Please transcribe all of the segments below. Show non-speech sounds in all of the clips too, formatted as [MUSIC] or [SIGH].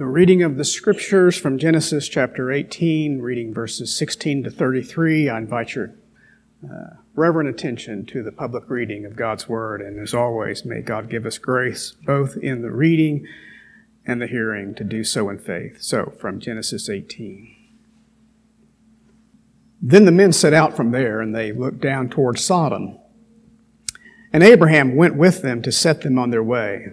The reading of the scriptures from Genesis chapter 18, reading verses 16 to 33. I invite your uh, reverent attention to the public reading of God's Word. And as always, may God give us grace both in the reading and the hearing to do so in faith. So, from Genesis 18. Then the men set out from there, and they looked down toward Sodom. And Abraham went with them to set them on their way.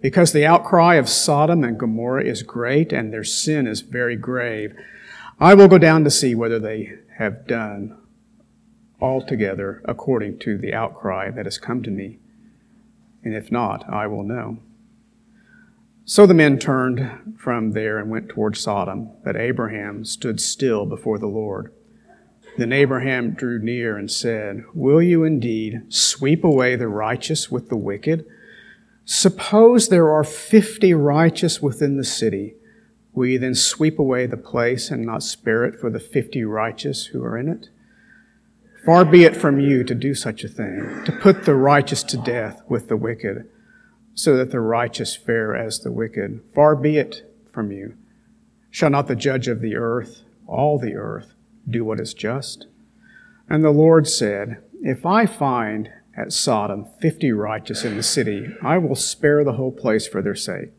because the outcry of Sodom and Gomorrah is great and their sin is very grave, I will go down to see whether they have done altogether according to the outcry that has come to me. And if not, I will know. So the men turned from there and went toward Sodom, but Abraham stood still before the Lord. Then Abraham drew near and said, Will you indeed sweep away the righteous with the wicked? Suppose there are fifty righteous within the city. Will you then sweep away the place and not spare it for the fifty righteous who are in it? Far be it from you to do such a thing, to put the righteous to death with the wicked, so that the righteous fare as the wicked. Far be it from you. Shall not the judge of the earth, all the earth, do what is just? And the Lord said, If I find at Sodom, fifty righteous in the city, I will spare the whole place for their sake.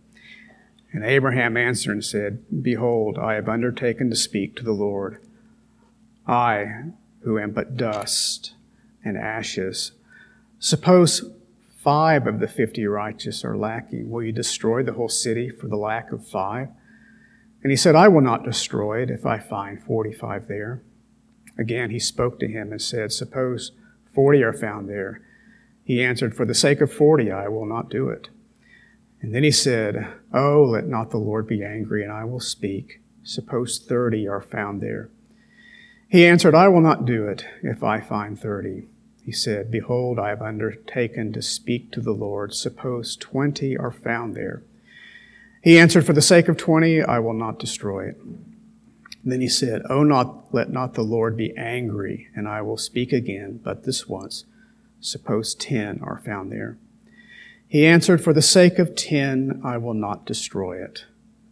And Abraham answered and said, Behold, I have undertaken to speak to the Lord. I, who am but dust and ashes, suppose five of the fifty righteous are lacking. Will you destroy the whole city for the lack of five? And he said, I will not destroy it if I find forty five there. Again he spoke to him and said, Suppose forty are found there. He answered, For the sake of forty, I will not do it. And then he said, Oh, let not the Lord be angry, and I will speak. Suppose thirty are found there. He answered, I will not do it if I find thirty. He said, Behold, I have undertaken to speak to the Lord. Suppose twenty are found there. He answered, For the sake of twenty, I will not destroy it. Then he said, Oh, not, let not the Lord be angry, and I will speak again, but this once. Suppose ten are found there. He answered, For the sake of ten, I will not destroy it.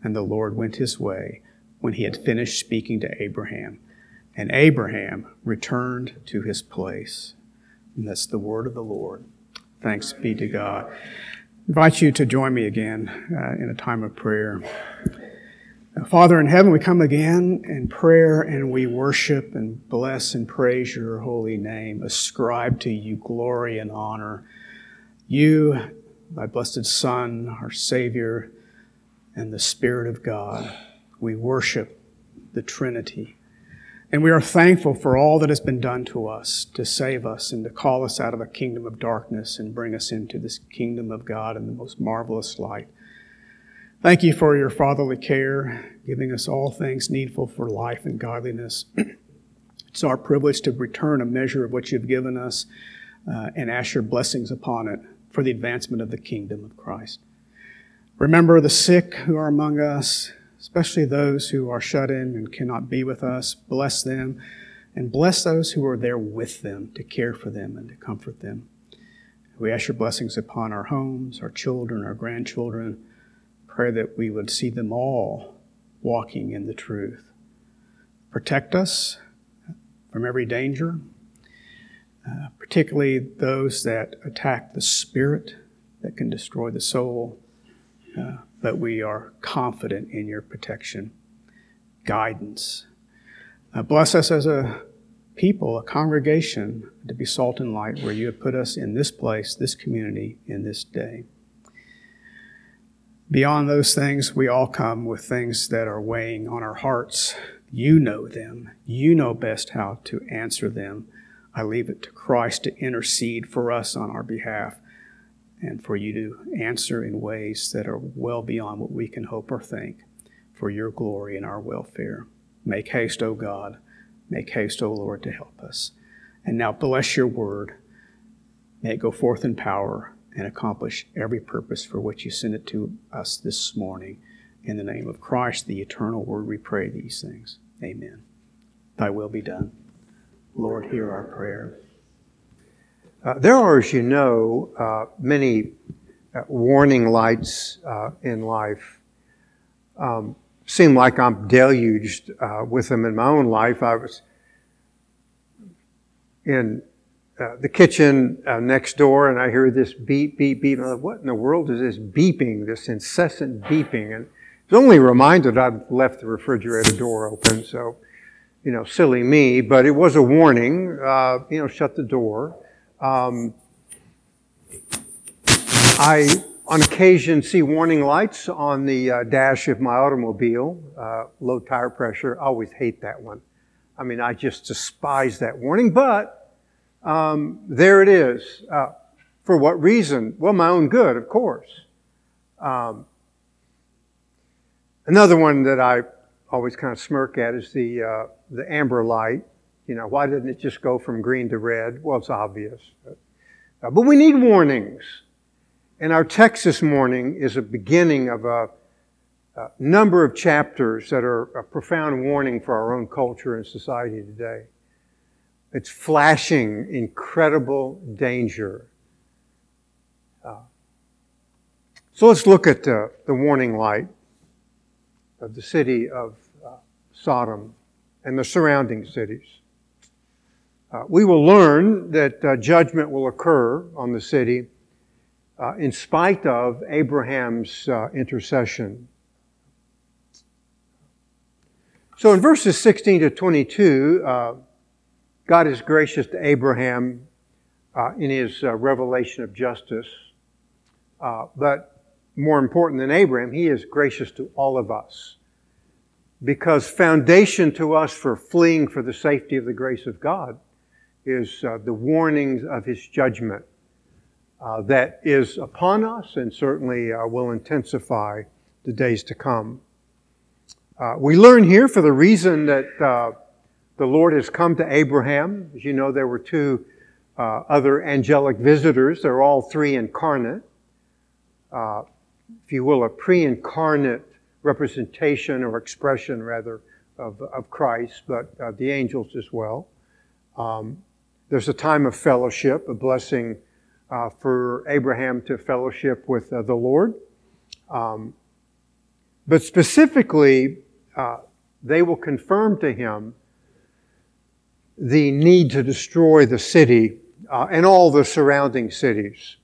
And the Lord went his way when he had finished speaking to Abraham. And Abraham returned to his place. And that's the word of the Lord. Thanks be to God. I invite you to join me again uh, in a time of prayer. Father in heaven, we come again in prayer and we worship and bless and praise your holy name. Ascribe to you glory and honor. You, thy blessed Son, our Savior, and the Spirit of God. We worship the Trinity. And we are thankful for all that has been done to us to save us and to call us out of a kingdom of darkness and bring us into this kingdom of God in the most marvelous light. Thank you for your fatherly care, giving us all things needful for life and godliness. [CLEARS THROAT] it's our privilege to return a measure of what you've given us uh, and ask your blessings upon it for the advancement of the kingdom of Christ. Remember the sick who are among us, especially those who are shut in and cannot be with us. Bless them and bless those who are there with them to care for them and to comfort them. We ask your blessings upon our homes, our children, our grandchildren Pray that we would see them all walking in the truth. Protect us from every danger, uh, particularly those that attack the spirit that can destroy the soul. Uh, but we are confident in your protection, guidance. Uh, bless us as a people, a congregation, to be salt and light where you have put us in this place, this community, in this day. Beyond those things, we all come with things that are weighing on our hearts. You know them. You know best how to answer them. I leave it to Christ to intercede for us on our behalf and for you to answer in ways that are well beyond what we can hope or think for your glory and our welfare. Make haste, O God. Make haste, O Lord, to help us. And now bless your word. May it go forth in power and accomplish every purpose for which you sent it to us this morning. In the name of Christ, the eternal word, we pray these things. Amen. Thy will be done. Lord, hear our prayer. Uh, there are, as you know, uh, many uh, warning lights uh, in life. Um, seem like I'm deluged uh, with them in my own life. I was in uh, the kitchen uh, next door and I hear this beep, beep, beep. Like, what in the world is this beeping, this incessant beeping? And I was only reminded I'd left the refrigerator door open, so, you know, silly me, but it was a warning, uh, you know, shut the door. Um, I, on occasion, see warning lights on the uh, dash of my automobile, uh, low tire pressure. I always hate that one. I mean, I just despise that warning, but um, there it is. Uh, for what reason? Well, my own good, of course. Um, another one that I always kind of smirk at is the uh, the amber light. You know, why didn't it just go from green to red? Well, it's obvious. But, uh, but we need warnings. And our text this morning is a beginning of a, a number of chapters that are a profound warning for our own culture and society today. It's flashing incredible danger. Uh, so let's look at uh, the warning light of the city of uh, Sodom and the surrounding cities. Uh, we will learn that uh, judgment will occur on the city uh, in spite of Abraham's intercession. So in verses 16 to 22, God is gracious to Abraham uh, in his uh, revelation of justice. Uh, but more important than Abraham, he is gracious to all of us. Because foundation to us for fleeing for the safety of the grace of God is uh, the warnings of his judgment uh, that is upon us and certainly uh, will intensify the days to come. we learn here for the reason that the Lord has come to Abraham. As you know, there were two uh, other angelic visitors. They're all three incarnate. Uh, if you will, a pre incarnate representation or expression, rather, of, of Christ, but uh, the angels as well. Um, there's a time of fellowship, a blessing uh, for Abraham to fellowship with uh, the Lord. Um, but specifically, uh, they will confirm to him the need to destroy the city uh, and all the surrounding cities.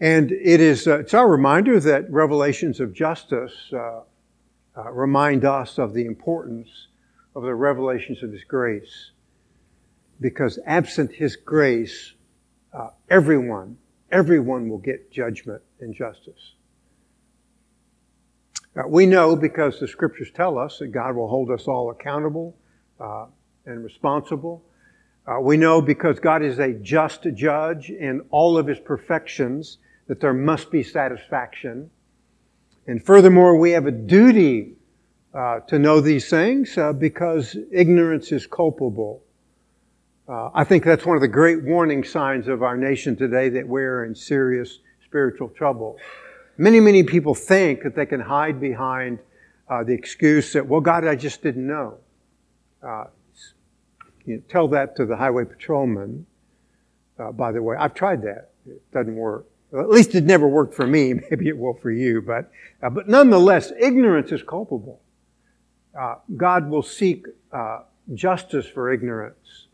And it is, uh, it's our reminder that revelations of justice uh, uh, remind us of the importance of the revelations of His grace. Because absent His grace, uh, everyone, everyone will get judgment and justice. Uh, we know because the scriptures tell us that God will hold us all accountable uh, and responsible. Uh, we know because God is a just judge in all of his perfections that there must be satisfaction. And furthermore, we have a duty uh, to know these things uh, because ignorance is culpable. I think that's one of the great warning signs of our nation today that we're in serious spiritual trouble. Many, many people think that they can hide behind uh, the excuse that, well, God, I just didn't know. Uh, you know, tell that to the highway patrolman. Uh, by the way, I've tried that. It doesn't work. Well, at least it never worked for me. [LAUGHS] Maybe it will for you. But, uh, but nonetheless, ignorance is culpable. Uh, God will seek uh, justice for ignorance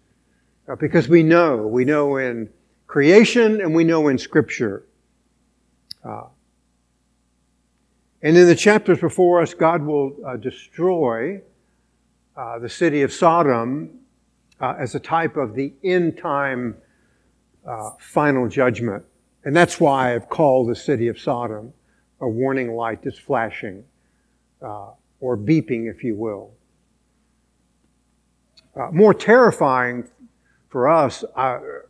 because we know. We know in creation and we know in Scripture. Uh, and in the chapters before us, God will uh, destroy uh, the city of Sodom uh, as a type of the end time uh, final judgment. And that's why I've called the city of Sodom a warning light that's flashing, uh, or beeping, if you will. Uh, more terrifying for us,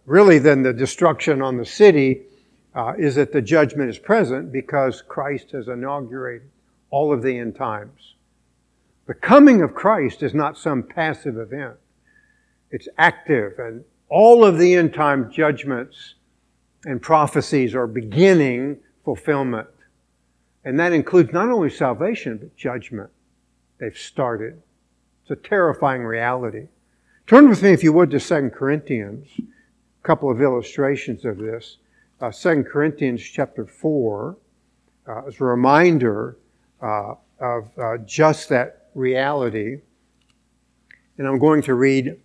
really, than the destruction on the city uh, is that the judgment is present because Christ has inaugurated all of the end times. The coming of Christ is not some passive event. It's active and all of the end time judgments and prophecies are beginning fulfillment. And that includes not only salvation, but judgment. They've started. It's a terrifying reality. Turn with me, if you would, to 2 Corinthians. A couple of illustrations of this. Uh, 2 Corinthians chapter 4 uh, as a reminder uh, of uh, just that reality. And I'm going to read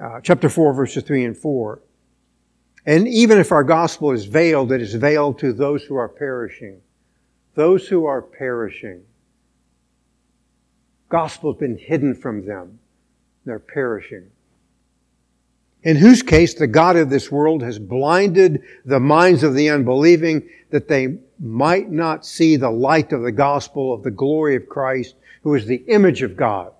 uh, chapter 4, verses 3 and 4. And even if our gospel is veiled, it is veiled to those who are perishing. Those who are perishing. Gospel has been hidden from them. They're perishing. In whose case the God of this world has blinded the minds of the unbelieving that they might not see the light of the gospel of the glory of Christ, who is the image of God.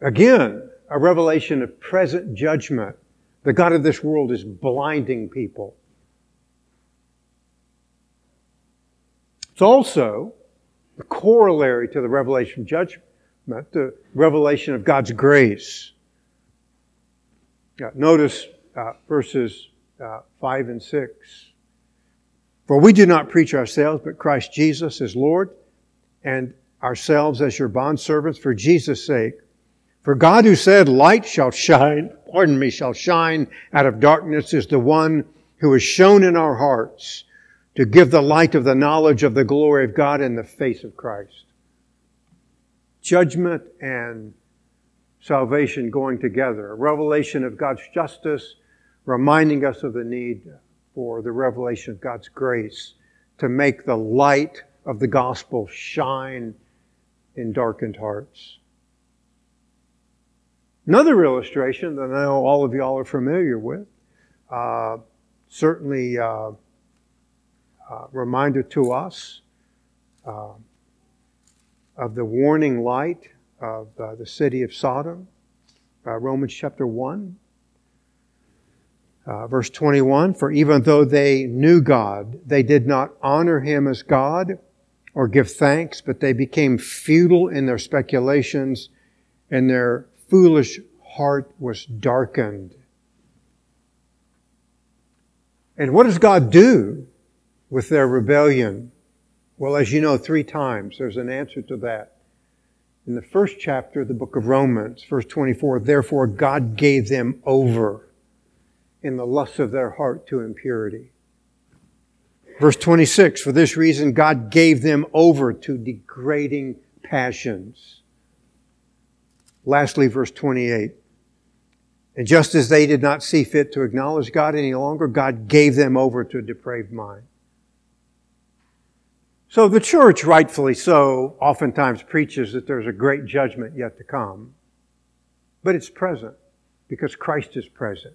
Again, a revelation of present judgment. The God of this world is blinding people. It's also the corollary to the revelation of judgment, the revelation of God's grace. notice uh, verses uh, 5 and 6. For we do not preach ourselves, but Christ Jesus as Lord, and ourselves as your bondservants for Jesus' sake. For God who said, Light shall shine, pardon me, shall shine out of darkness is the one who has shown in our hearts to give the light of the knowledge of the glory of God in the face of Christ. Judgment and salvation going together. A revelation of God's justice, reminding us of the need for the revelation of God's grace to make the light of the gospel shine in darkened hearts. Another illustration that I know all of y'all are familiar with, uh, certainly uh, uh, reminder to us uh, of the warning light of uh, the city of Sodom, uh, Romans chapter 1. verse 21 For even though they knew God, they did not honor him as God or give thanks, but they became futile in their speculations, and their foolish heart was darkened. And what does God do with their rebellion? Well, as you know, three times there's an answer to that. In the first chapter of the book of Romans, verse 24, therefore God gave them over in the lust of their heart to impurity. Verse 26, for this reason God gave them over to degrading passions. Lastly, verse 28. And just as they did not see fit to acknowledge God any longer, God gave them over to a depraved mind. So the church, rightfully so, oftentimes preaches that there's a great judgment yet to come. But it's present because Christ is present.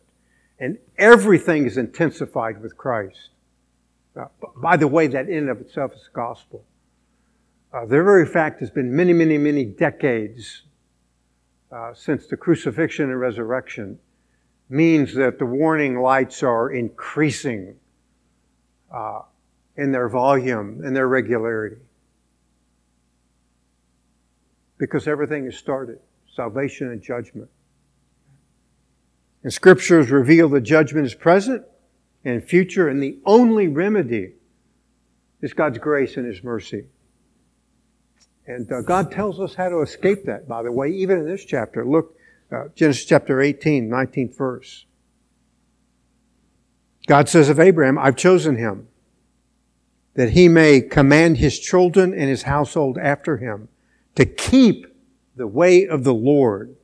And everything is intensified with Christ. Uh, by the way, that in and of itself is gospel. Uh, the very fact has been many, many, many decades uh, since the crucifixion and resurrection means that the warning lights are increasing uh, in their volume and their regularity. Because everything is started salvation and judgment. And scriptures reveal that judgment is present and future, and the only remedy is God's grace and His mercy. And uh, God tells us how to escape that, by the way, even in this chapter. Look, uh, Genesis chapter 18, 19th verse. God says of Abraham, I've chosen him that he may command his children and his household after him to keep the way of the Lord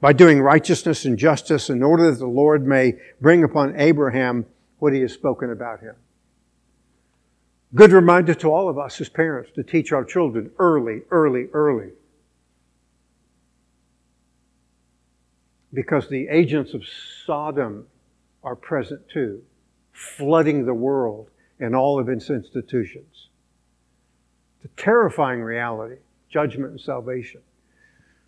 by doing righteousness and justice in order that the Lord may bring upon Abraham what he has spoken about him. Good reminder to all of us as parents to teach our children early, early, early. Because the agents of Sodom are present too, flooding the world and all of its institutions. A terrifying reality, judgment and salvation.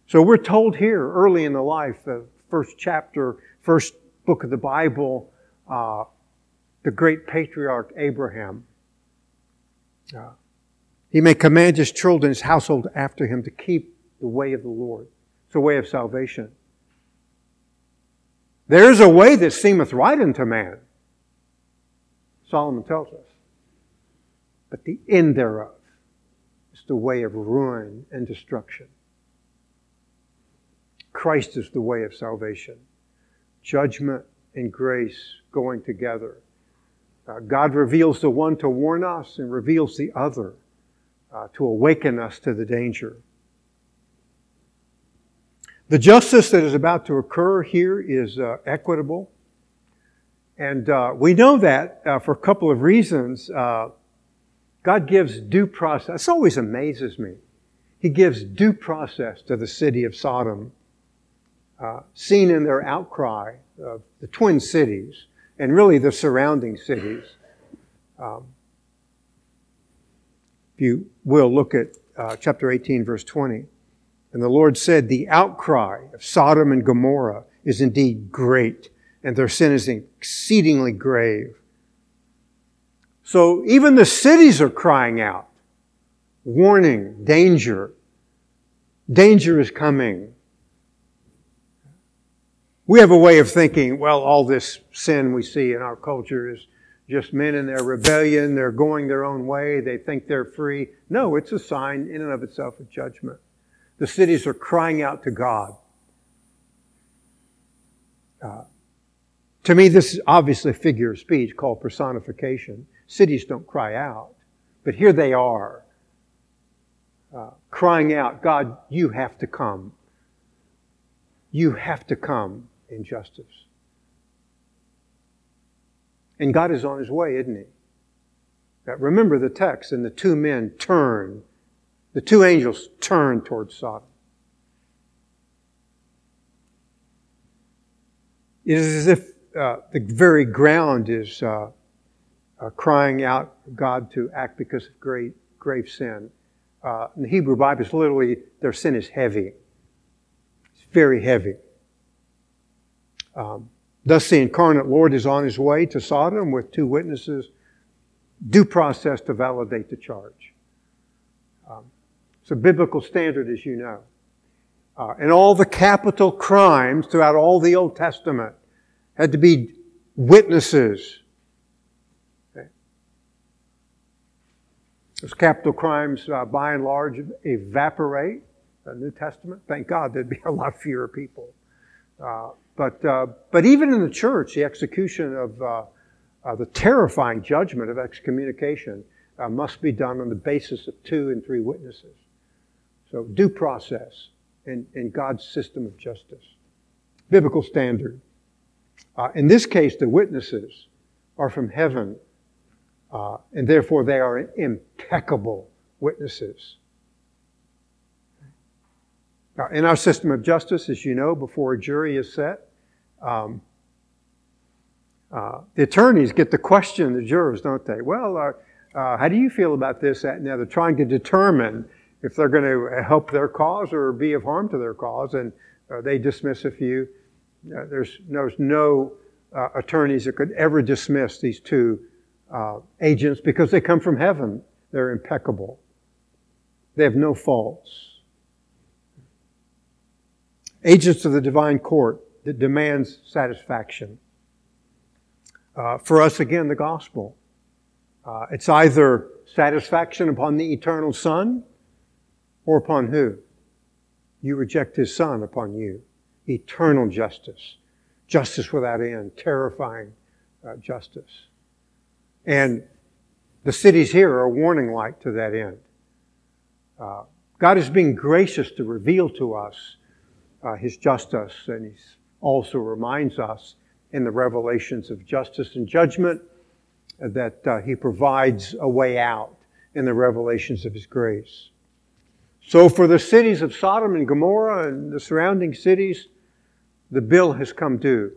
So we're told here early in the life, the first chapter, first book of the Bible, uh, the great patriarch Abraham Uh, he may command his children, his household after him to keep the way of the Lord. It's a way of salvation. There is a way that seemeth right unto man, Solomon tells us. But the end thereof is the way of ruin and destruction. Christ is the way of salvation. Judgment and grace going together. Uh, God reveals the one to warn us and reveals the other uh, to awaken us to the danger. The justice that is about to occur here is uh, equitable. And uh, we know that uh, for a couple of reasons. Uh, God gives due process. This always amazes me. He gives due process to the city of Sodom, uh, seen in their outcry of the twin cities and really the surrounding cities. Um, if you will, look at uh, chapter 18, verse 20. And the Lord said, The outcry of Sodom and Gomorrah is indeed great, and their sin is exceedingly grave. So even the cities are crying out, warning, danger. Danger is coming. We have a way of thinking, well, all this sin we see in our culture is just men in their rebellion. They're going their own way. They think they're free. No, it's a sign in and of itself of judgment. The cities are crying out to God. Uh, to me, this is obviously a figure of speech called personification. Cities don't cry out, but here they are, uh, crying out, God, you have to come. You have to come in justice. And God is on his way, isn't he? Remember the text, and the two men turn, the two angels turn towards Sodom. It is as if uh, the very ground is uh, uh, crying out God to act because of great grave sin. Uh, in the Hebrew Bible, it's literally their sin is heavy. It's very heavy. Um, Thus, the incarnate Lord is on his way to Sodom with two witnesses, due process to validate the charge. Um, it's a biblical standard, as you know. Uh, and all the capital crimes throughout all the Old Testament had to be witnesses. Okay. Those capital crimes, uh, by and large, evaporate. The New Testament, thank God, there'd be a lot fewer people. Uh, but, uh, but even in the church, the execution of uh, uh, the terrifying judgment of excommunication uh, must be done on the basis of two and three witnesses. So, due process in, in God's system of justice. Biblical standard. Uh, in this case, the witnesses are from heaven, uh, and therefore they are impeccable witnesses. Now, in our system of justice, as you know, before a jury is set, um, uh, the attorneys get to question the jurors, don't they? Well, uh, uh, how do you feel about this, that, and the other? Trying to determine if they're going to help their cause or be of harm to their cause, and uh, they dismiss a few. Uh, there's, there's no uh, attorneys that could ever dismiss these two agents because they come from heaven. They're impeccable. They have no faults. Agents of the divine court that demands satisfaction. Uh, for us, again, the gospel. Uh, it's either satisfaction upon the eternal Son or upon who? You reject His Son upon you. Eternal justice. Justice without end. Terrifying uh, justice. And the cities here are a warning light to that end. Uh, God is being gracious to reveal to us uh, His justice and He also reminds us in the revelations of justice and judgment that uh, he provides a way out in the revelations of his grace. So for the cities of Sodom and Gomorrah and the surrounding cities, the bill has come due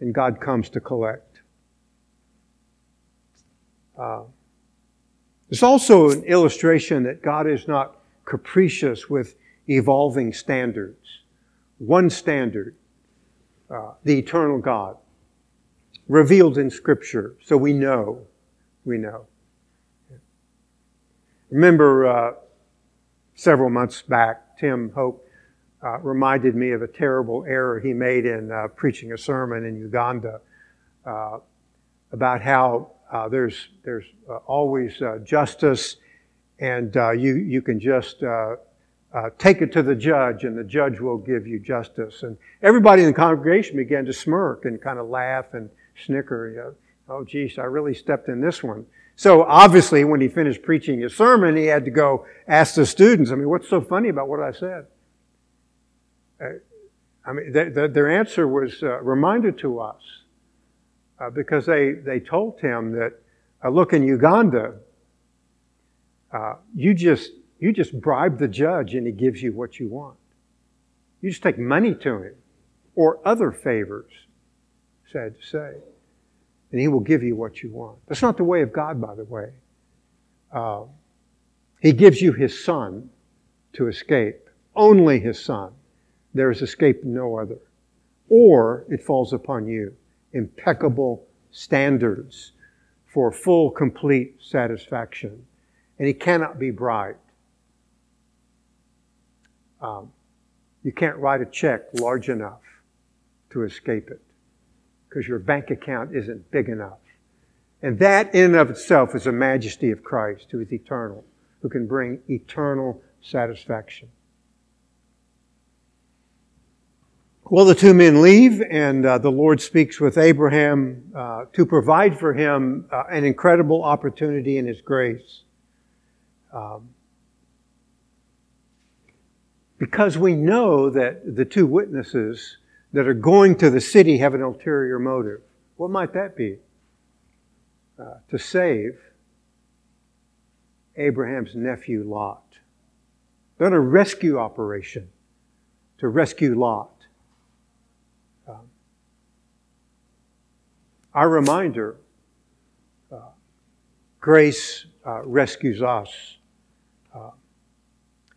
and God comes to collect. Uh, it's also an illustration that God is not capricious with evolving standards. One standard uh, the eternal God, revealed in Scripture, so we know, we know. Remember uh, several months back, Tim Hope uh, reminded me of a terrible error he made in uh, preaching a sermon in Uganda uh, about how uh, there's there's uh, always justice, and you you can just take it to the judge, and the judge will give you justice. And everybody in the congregation began to smirk and kind of laugh and snicker. You know, oh, geez, I really stepped in this one. So obviously, when he finished preaching his sermon, he had to go ask the students, I mean, what's so funny about what I said? I mean, th- th- their answer was uh, reminded to us uh, because they, they told him that, uh, look, in Uganda, you just you just bribe the judge and he gives you what you want. You just take money to him or other favors, sad to say and He will give you what you want. That's not the way of God, by the way. Uh, he gives you His Son to escape, only His Son. There is escape no other. Or it falls upon you impeccable standards for full, complete satisfaction. And He cannot be bribed. Um, you can't write a check large enough to escape it because your bank account isn't big enough. And that in and of itself is a majesty of Christ who is eternal, who can bring eternal satisfaction. Well, the two men leave, and uh, the Lord speaks with Abraham uh, to provide for him uh, an incredible opportunity in His grace. Um, because we know that the two witnesses that are going to the city have an ulterior motive. What might that be? Uh, to save Abraham's nephew Lot. They're on a rescue operation to rescue Lot. Um, our reminder uh, grace uh, rescues us. Uh,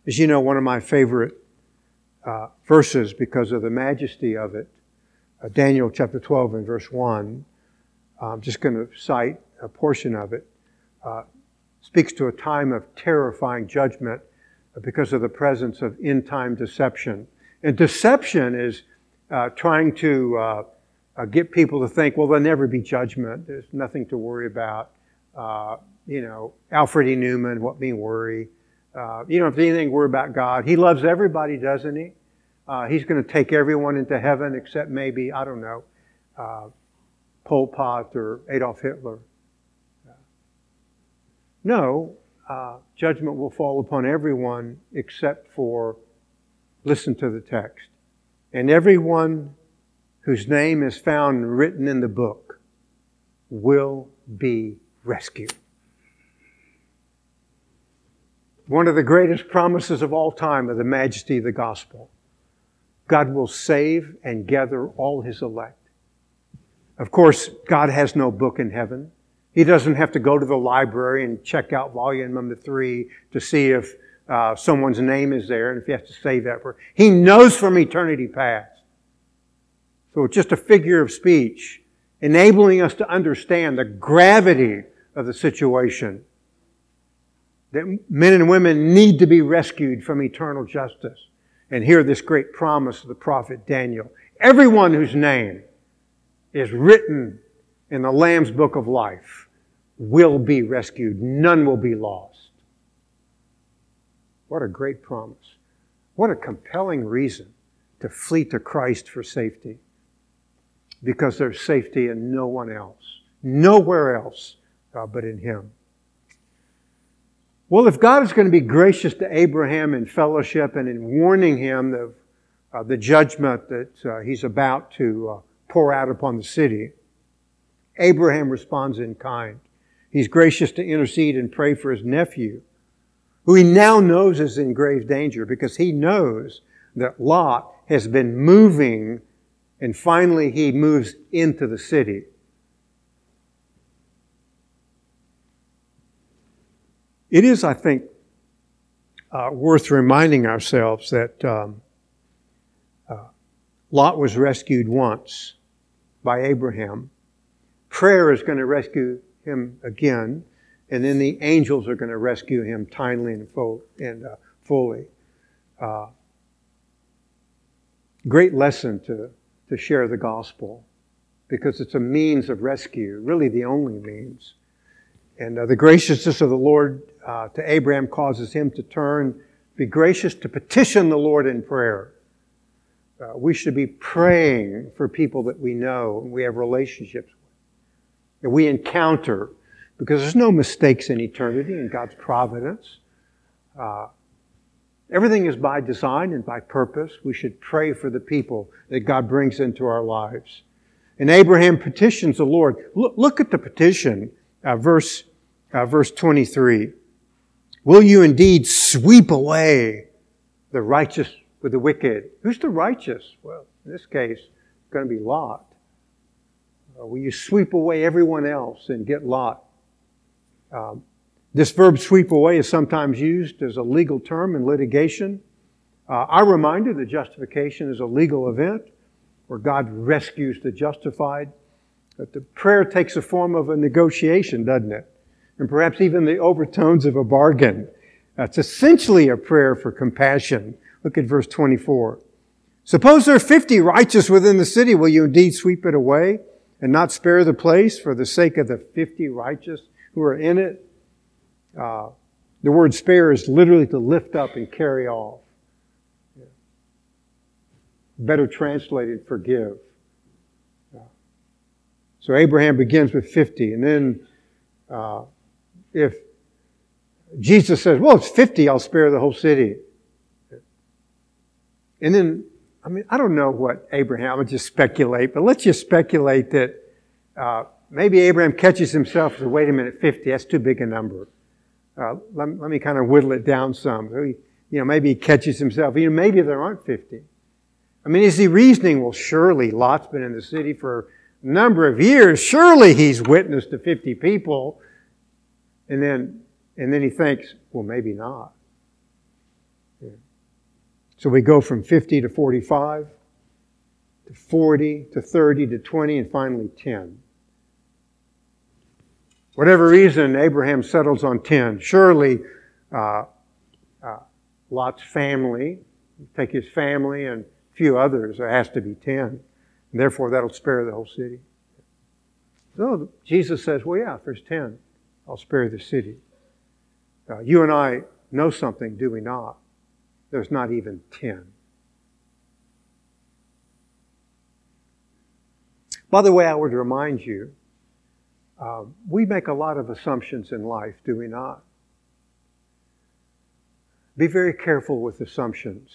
as you know, one of my favorite uh, verses because of the majesty of it. Uh, Daniel chapter 12 and verse 1. I'm just going to cite a portion of it. Uh, speaks to a time of terrifying judgment because of the presence of end time deception. And deception is trying to uh, uh, get people to think, well, there'll never be judgment. There's nothing to worry about. you know, Alfred E. Neuman, what mean worry? Uh, you don't have anything to worry about God. He loves everybody, doesn't He? Uh, he's going to take everyone into heaven except maybe, I don't know, uh, Pol Pot or Adolf Hitler. No, uh, judgment will fall upon everyone except for, listen to the text, and everyone whose name is found written in the book will be rescued. One of the greatest promises of all time of the majesty of the gospel. God will save and gather all his elect. Of course, God has no book in heaven. He doesn't have to go to the library and check out volume number three to see if uh, someone's name is there and if he has to save that for. He knows from eternity past. So it's just a figure of speech, enabling us to understand the gravity of the situation that men and women need to be rescued from eternal justice. And hear this great promise of the prophet Daniel. Everyone whose name is written in the Lamb's book of life will be rescued. None will be lost. What a great promise. What a compelling reason to flee to Christ for safety. Because there's safety in no one else, nowhere else uh, but in Him. Well, if God is going to be gracious to Abraham in fellowship and in warning him of uh, the judgment that uh, he's about to uh, pour out upon the city, Abraham responds in kind. He's gracious to intercede and pray for his nephew, who he now knows is in grave danger because he knows that Lot has been moving and finally he moves into the city. It is, I think, uh, worth reminding ourselves that um, uh, Lot was rescued once by Abraham. Prayer is going to rescue him again. and then the angels are going to rescue him timely and, and uh, fully. Uh, great lesson to, to share the gospel because it's a means of rescue, really the only means. And uh, the graciousness of the Lord uh, to Abraham causes him to turn, be gracious to petition the Lord in prayer. Uh, we should be praying for people that we know and we have relationships with, that we encounter, because there's no mistakes in eternity in God's providence. Uh, everything is by design and by purpose. We should pray for the people that God brings into our lives. And Abraham petitions the Lord. Look, look at the petition, uh, verse, uh, verse 23. Will you indeed sweep away the righteous with the wicked? Who's the righteous? Well, in this case, it's going to be Lot. Uh, will you sweep away everyone else and get Lot? Um, this verb sweep away is sometimes used as a legal term in litigation. Uh, our reminder that justification is a legal event where God rescues the justified. But the prayer takes the form of a negotiation, doesn't it? And perhaps even the overtones of a bargain. It's essentially a prayer for compassion. Look at verse 24. Suppose there are 50 righteous within the city. Will you indeed sweep it away and not spare the place for the sake of the 50 righteous who are in it? Uh, the word spare is literally to lift up and carry off better translated forgive. So Abraham begins with 50, and then uh, if Jesus says, well, it's 50, I'll spare the whole city. And then, I mean, I don't know what Abraham, I would just speculate, but let's just speculate that uh, maybe Abraham catches himself and says, wait a minute, 50, that's too big a number. Uh, let, let, me kind of whittle it down some. you know, maybe he catches himself. You know, maybe there aren't 50. I mean, is he reasoning, well, surely Lot's been in the city for a number of years. Surely he's witnessed to 50 people. And then, and then he thinks, well, maybe not. Yeah. So we go from 50 to 45 to 40 to 30 to 20 and finally 10. Whatever reason, Abraham settles on 10. Surely uh, uh, Lot's family, take his family and a few others, there has to be ten. And therefore, that'll spare the whole city. So Jesus says, well, yeah, if there's ten, I'll spare the city. Uh, you and I know something, do we not? There's not even ten. By the way, I would remind you, uh, we make a lot of assumptions in life, do we not? Be very careful with assumptions.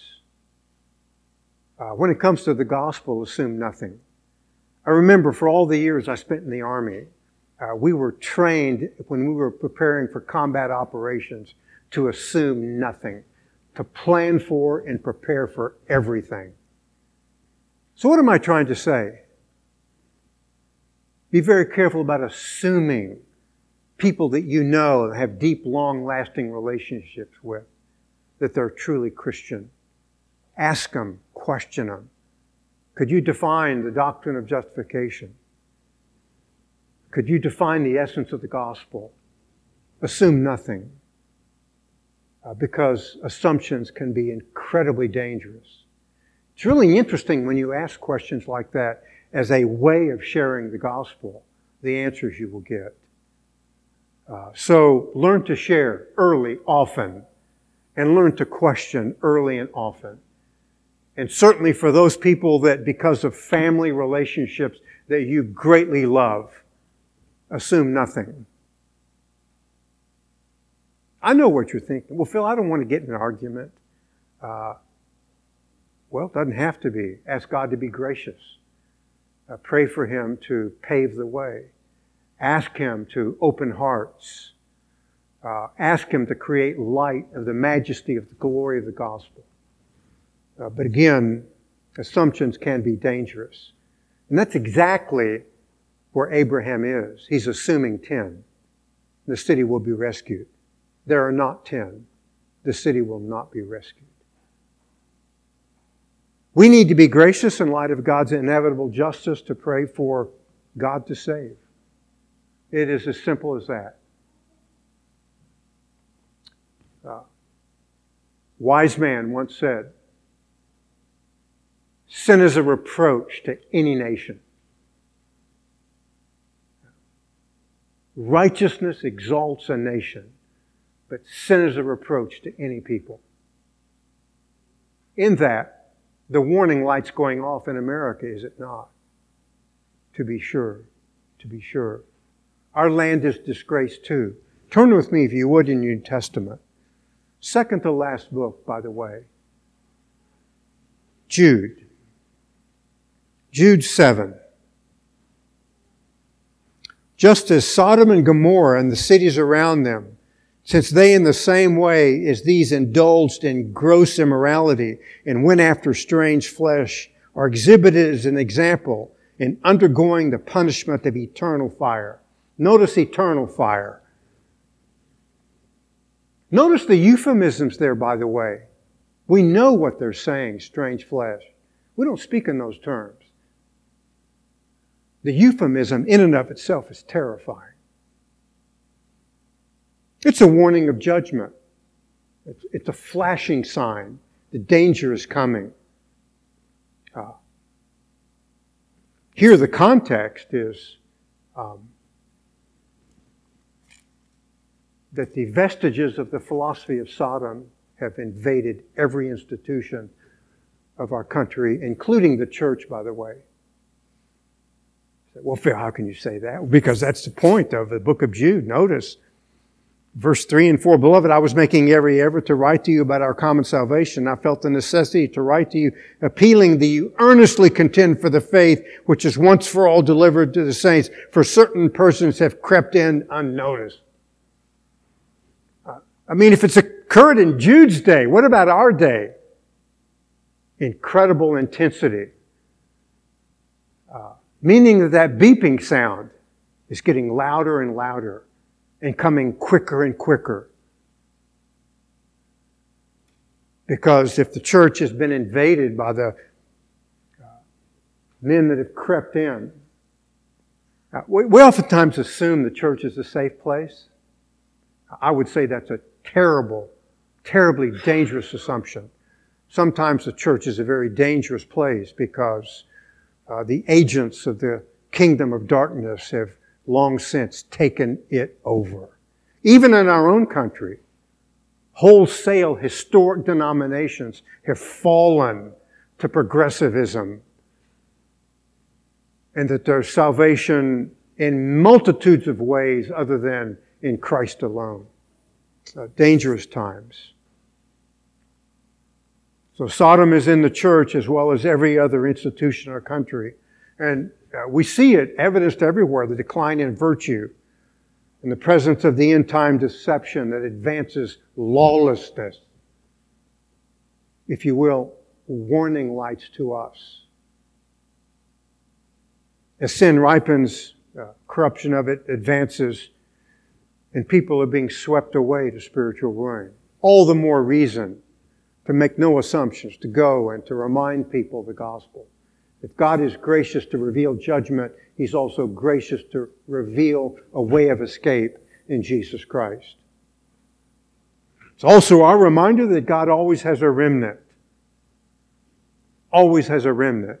Uh, when it comes to the gospel, assume nothing. I remember for all the years I spent in the Army, uh, we were trained when we were preparing for combat operations to assume nothing, to plan for and prepare for everything. So, what am I trying to say? Be very careful about assuming people that you know have deep, long lasting relationships with that they're truly Christian. Ask them, question them. Could you define the doctrine of justification? Could you define the essence of the gospel? Assume nothing, uh, because assumptions can be incredibly dangerous. It's really interesting when you ask questions like that as a way of sharing the gospel, the answers you will get. Uh, so learn to share early, often, and learn to question early and often. And certainly for those people that, because of family relationships that you greatly love, assume nothing. I know what you're thinking. Well, Phil, I don't want to get in an argument. Uh, well, it doesn't have to be. Ask God to be gracious. Uh, pray for Him to pave the way. Ask Him to open hearts. Uh, ask Him to create light of the majesty of the glory of the gospel. Uh, but again, assumptions can be dangerous. And that's exactly where Abraham is. He's assuming 10. The city will be rescued. There are not 10. The city will not be rescued. We need to be gracious in light of God's inevitable justice to pray for God to save. It is as simple as that. Uh, wise man once said, Sin is a reproach to any nation. Righteousness exalts a nation, but sin is a reproach to any people. In that, the warning light's going off in America, is it not? To be sure, to be sure. Our land is disgraced too. Turn with me, if you would, in New Testament. Second to last book, by the way. Jude. Jude 7. Just as Sodom and Gomorrah and the cities around them, since they in the same way as these indulged in gross immorality and went after strange flesh, are exhibited as an example in undergoing the punishment of eternal fire. Notice eternal fire. Notice the euphemisms there, by the way. We know what they're saying, strange flesh. We don't speak in those terms. The euphemism in and of itself is terrifying. It's a warning of judgment. It's, a flashing sign. The danger is coming. Uh, here, the context is um, that the vestiges of the philosophy of Sodom have invaded every institution of our country, including the church, by the way. Well, Phil, how can you say that? Because that's the point of the book of Jude. Notice verse 3 and 4 Beloved, I was making every effort to write to you about our common salvation. I felt the necessity to write to you, appealing that you earnestly contend for the faith which is once for all delivered to the saints, for certain persons have crept in unnoticed. I mean, if it's occurred in Jude's day, what about our day? Incredible intensity. Uh, meaning that that beeping sound is getting louder and louder and coming quicker and quicker. Because if the church has been invaded by the men that have crept in, uh, we, we oftentimes assume the church is a safe place. I would say that's a terrible, terribly dangerous assumption. Sometimes the church is a very dangerous place because uh, the agents of the kingdom of darkness have long since taken it over. Even in our own country, wholesale historic denominations have fallen to progressivism and that there's salvation in multitudes of ways other than in Christ alone uh, dangerous times. So Sodom is in the church as well as every other institution in our country. And uh, we see it evidenced everywhere, the decline in virtue and the presence of the end time deception that advances lawlessness. If you will, warning lights to us. As sin ripens, uh, corruption of it advances and people are being swept away to spiritual ruin. All the more reason to make no assumptions, to go and to remind people the gospel. If God is gracious to reveal judgment, He's also gracious to reveal a way of escape in Jesus Christ. It's also our reminder that God always has a remnant. Always has a remnant.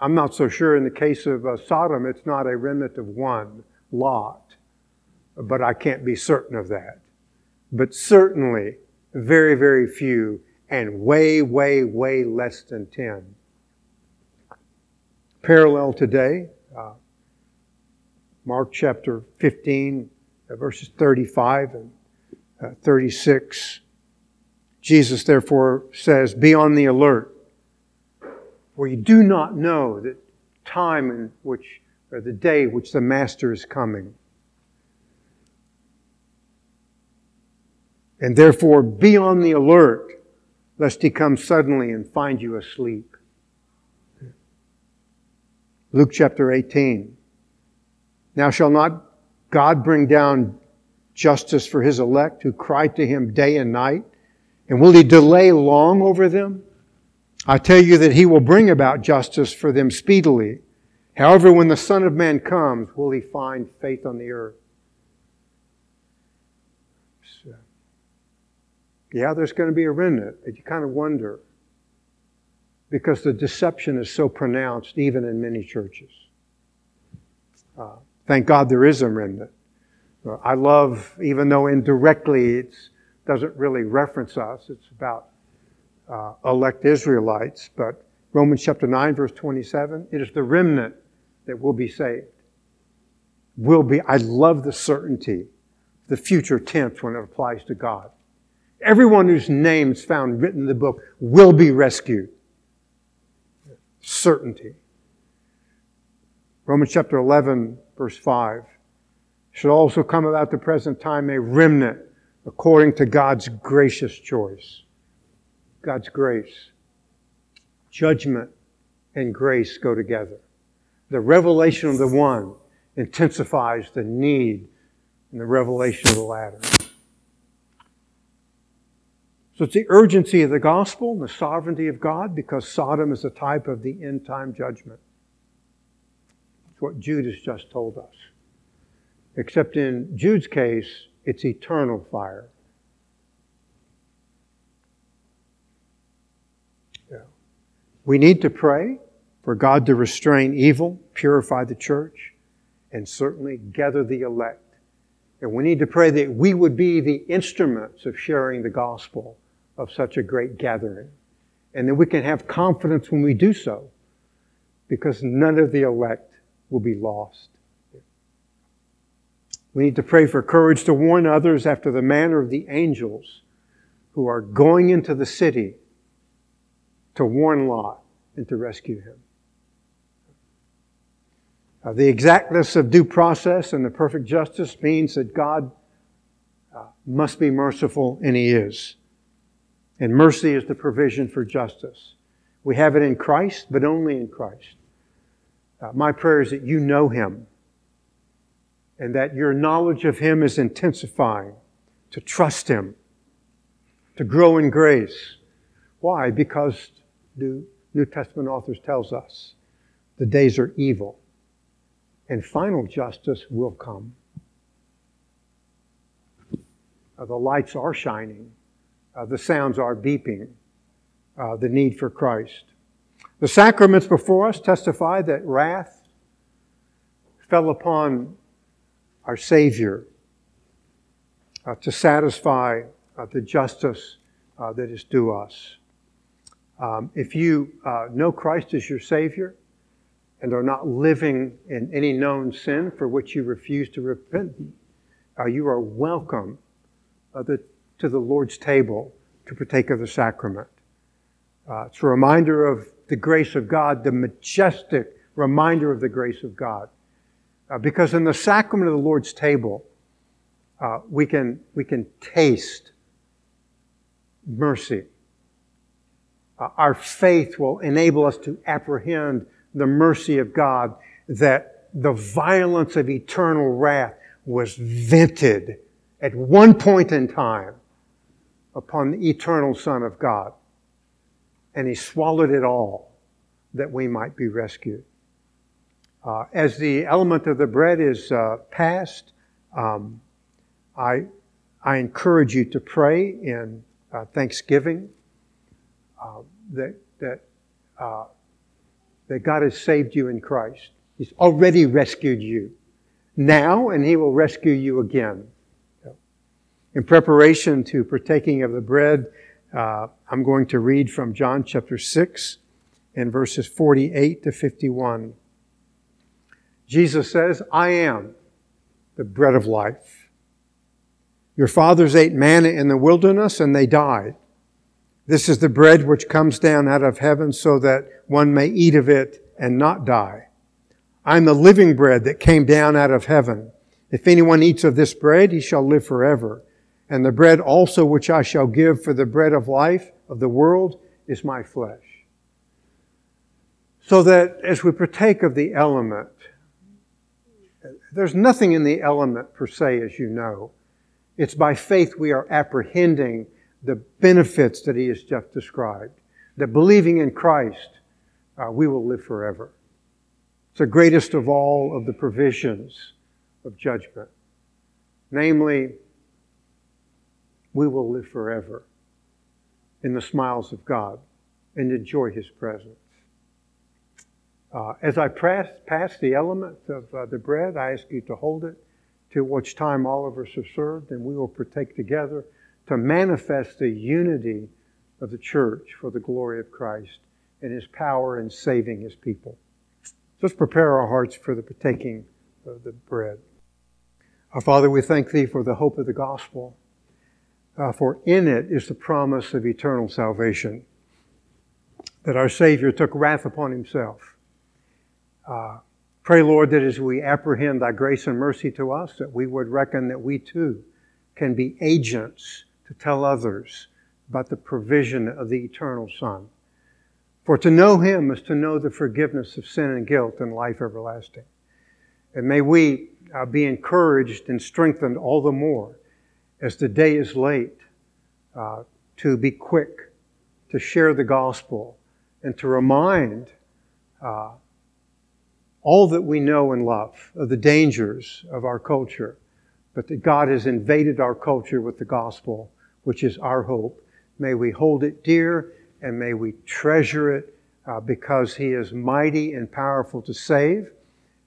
I'm not so sure in the case of uh, Sodom, it's not a remnant of one lot, but I can't be certain of that. But certainly, very, very few, and way, way, way less than 10. Parallel today, uh, Mark chapter 15, uh, verses 35 and uh, 36. Jesus therefore says, Be on the alert, for you do not know the time in which or the day which the Master is coming. And therefore be on the alert lest he come suddenly and find you asleep. Luke chapter 18. Now shall not God bring down justice for his elect who cry to him day and night? And will he delay long over them? I tell you that he will bring about justice for them speedily. However, when the Son of Man comes, will he find faith on the earth? Yeah, there's going to be a remnant, but you kind of wonder because the deception is so pronounced even in many churches. Uh, thank God there is a remnant. Uh, I love, even though indirectly it doesn't really reference us, it's about uh, elect Israelites, but Romans chapter 9, verse 27, it is the remnant that will be saved. Will be, I love the certainty, the future tense when it applies to God. Everyone whose name is found written in the book will be rescued. Certainty. Romans chapter 11, verse 5. Should also come about the present time a remnant according to God's gracious choice. God's grace. Judgment and grace go together. The revelation of the one intensifies the need in the revelation of the latter. So it's the urgency of the gospel and the sovereignty of God because Sodom is a type of the end time judgment. It's what Jude has just told us. Except in Jude's case, it's eternal fire. Yeah. We need to pray for God to restrain evil, purify the church, and certainly gather the elect. And we need to pray that we would be the instruments of sharing the gospel of such a great gathering. And then we can have confidence when we do so, because none of the elect will be lost. We need to pray for courage to warn others after the manner of the angels who are going into the city to warn Lot and to rescue him. Uh, the exactness of due process and the perfect justice means that God uh, must be merciful, and He is. And mercy is the provision for justice. We have it in Christ, but only in Christ. Uh, my prayer is that you know Him and that your knowledge of Him is intensifying, to trust Him, to grow in grace. Why? Because the New Testament authors tells us the days are evil and final justice will come. Uh, the lights are shining, uh, the sounds are beeping, uh, the need for Christ. The sacraments before us testify that wrath fell upon our Savior uh, to satisfy uh, the justice uh, that is due us. Um, if you know Christ as your Savior, and are not living in any known sin for which you refuse to repent, uh, you are welcome uh, the, to the Lord's table to partake of the sacrament. Uh, it's a reminder of the grace of God, the majestic reminder of the grace of God. Uh, because in the sacrament of the Lord's table, uh, we, can, we can taste mercy. Uh, our faith will enable us to apprehend the mercy of God that the violence of eternal wrath was vented at one point in time upon the eternal Son of God. And he swallowed it all that we might be rescued. Uh, as the element of the bread is uh, passed, um, I, I encourage you to pray in uh, thanksgiving uh, that, that uh, that God has saved you in Christ. He's already rescued you now, and He will rescue you again. In preparation to partaking of the bread, uh, I'm going to read from John chapter 6 and verses 48 to 51. Jesus says, I am the bread of life. Your fathers ate manna in the wilderness and they died. This is the bread which comes down out of heaven so that one may eat of it and not die. I'm the living bread that came down out of heaven. If anyone eats of this bread, he shall live forever. And the bread also which I shall give for the bread of life of the world is my flesh. So that as we partake of the element, there's nothing in the element per se, as you know. It's by faith we are apprehending the benefits that he has just described. That believing in Christ, uh, we will live forever. It's the greatest of all of the provisions of judgment. Namely, we will live forever in the smiles of God and enjoy His presence. Uh, as I pass, pass the element of uh, the bread, I ask you to hold it till which time all of us are served, and we will partake together to manifest the unity of the church for the glory of Christ and His power in saving His people. Let's prepare our hearts for the partaking of the bread. Our Father, we thank Thee for the hope of the gospel, uh, for in it is the promise of eternal salvation, that our Savior took wrath upon Himself. Uh, pray, Lord, that as we apprehend Thy grace and mercy to us, that we would reckon that we too can be agents to tell others about the provision of the eternal Son. For to know Him is to know the forgiveness of sin and guilt and life everlasting. And may we uh, be encouraged and strengthened all the more as the day is late uh, to be quick to share the gospel and to remind uh, all that we know and love of the dangers of our culture, but that God has invaded our culture with the gospel, which is our hope. May we hold it dear and may we treasure it uh, because He is mighty and powerful to save,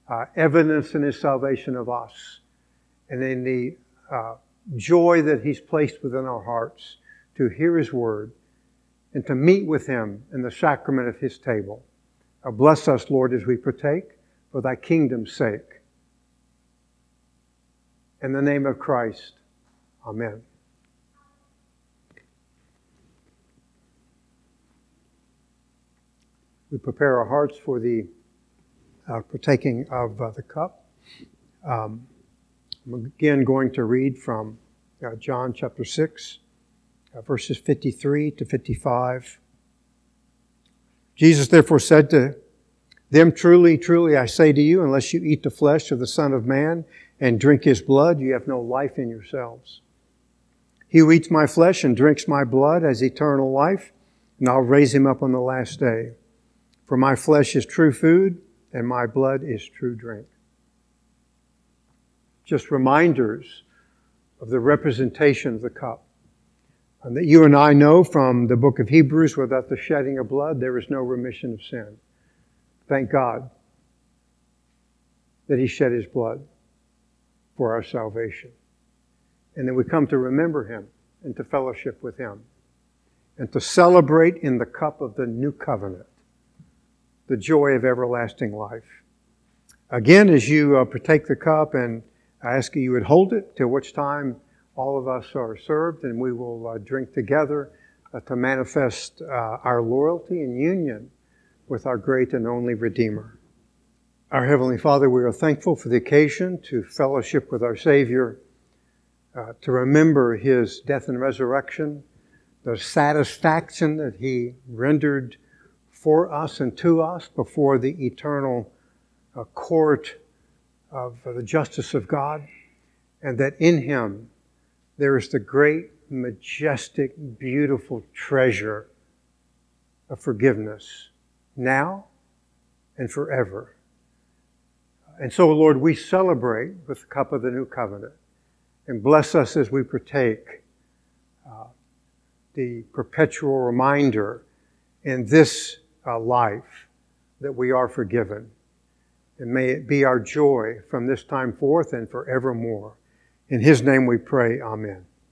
uh, evidence in His salvation of us, and in the uh, joy that He's placed within our hearts to hear His word and to meet with Him in the sacrament of His table. Uh, bless us, Lord, as we partake for Thy kingdom's sake. In the name of Christ, Amen. we prepare our hearts for the uh, partaking of uh, the cup. Um, I'm again going to read from uh, John chapter 6, uh, verses 53 to 55. Jesus therefore said to them, Truly, truly, I say to you, unless you eat the flesh of the Son of Man and drink his blood, you have no life in yourselves. He who eats my flesh and drinks my blood has eternal life, and I'll raise him up on the last day. For my flesh is true food, and my blood is true drink. Just reminders of the representation of the cup. And that you and I know from the book of Hebrews without the shedding of blood, there is no remission of sin. Thank God that He shed His blood for our salvation. And then we come to remember Him and to fellowship with Him and to celebrate in the cup of the new covenant the joy of everlasting life. Again, as you uh, partake the cup, and I ask you, you would hold it till which time all of us are served, and we will uh, drink together uh, to manifest uh, our loyalty and union with our great and only Redeemer. Our Heavenly Father, we are thankful for the occasion to fellowship with our Savior, uh, to remember His death and resurrection, the satisfaction that He rendered for us and to us before the eternal uh, court of the justice of God, and that in Him there is the great, majestic, beautiful treasure of forgiveness now and forever. And so, Lord, we celebrate with the cup of the new covenant and bless us as we partake uh, the perpetual reminder in this uh, life that we are forgiven. And may it be our joy from this time forth and forevermore. In His name we pray, Amen.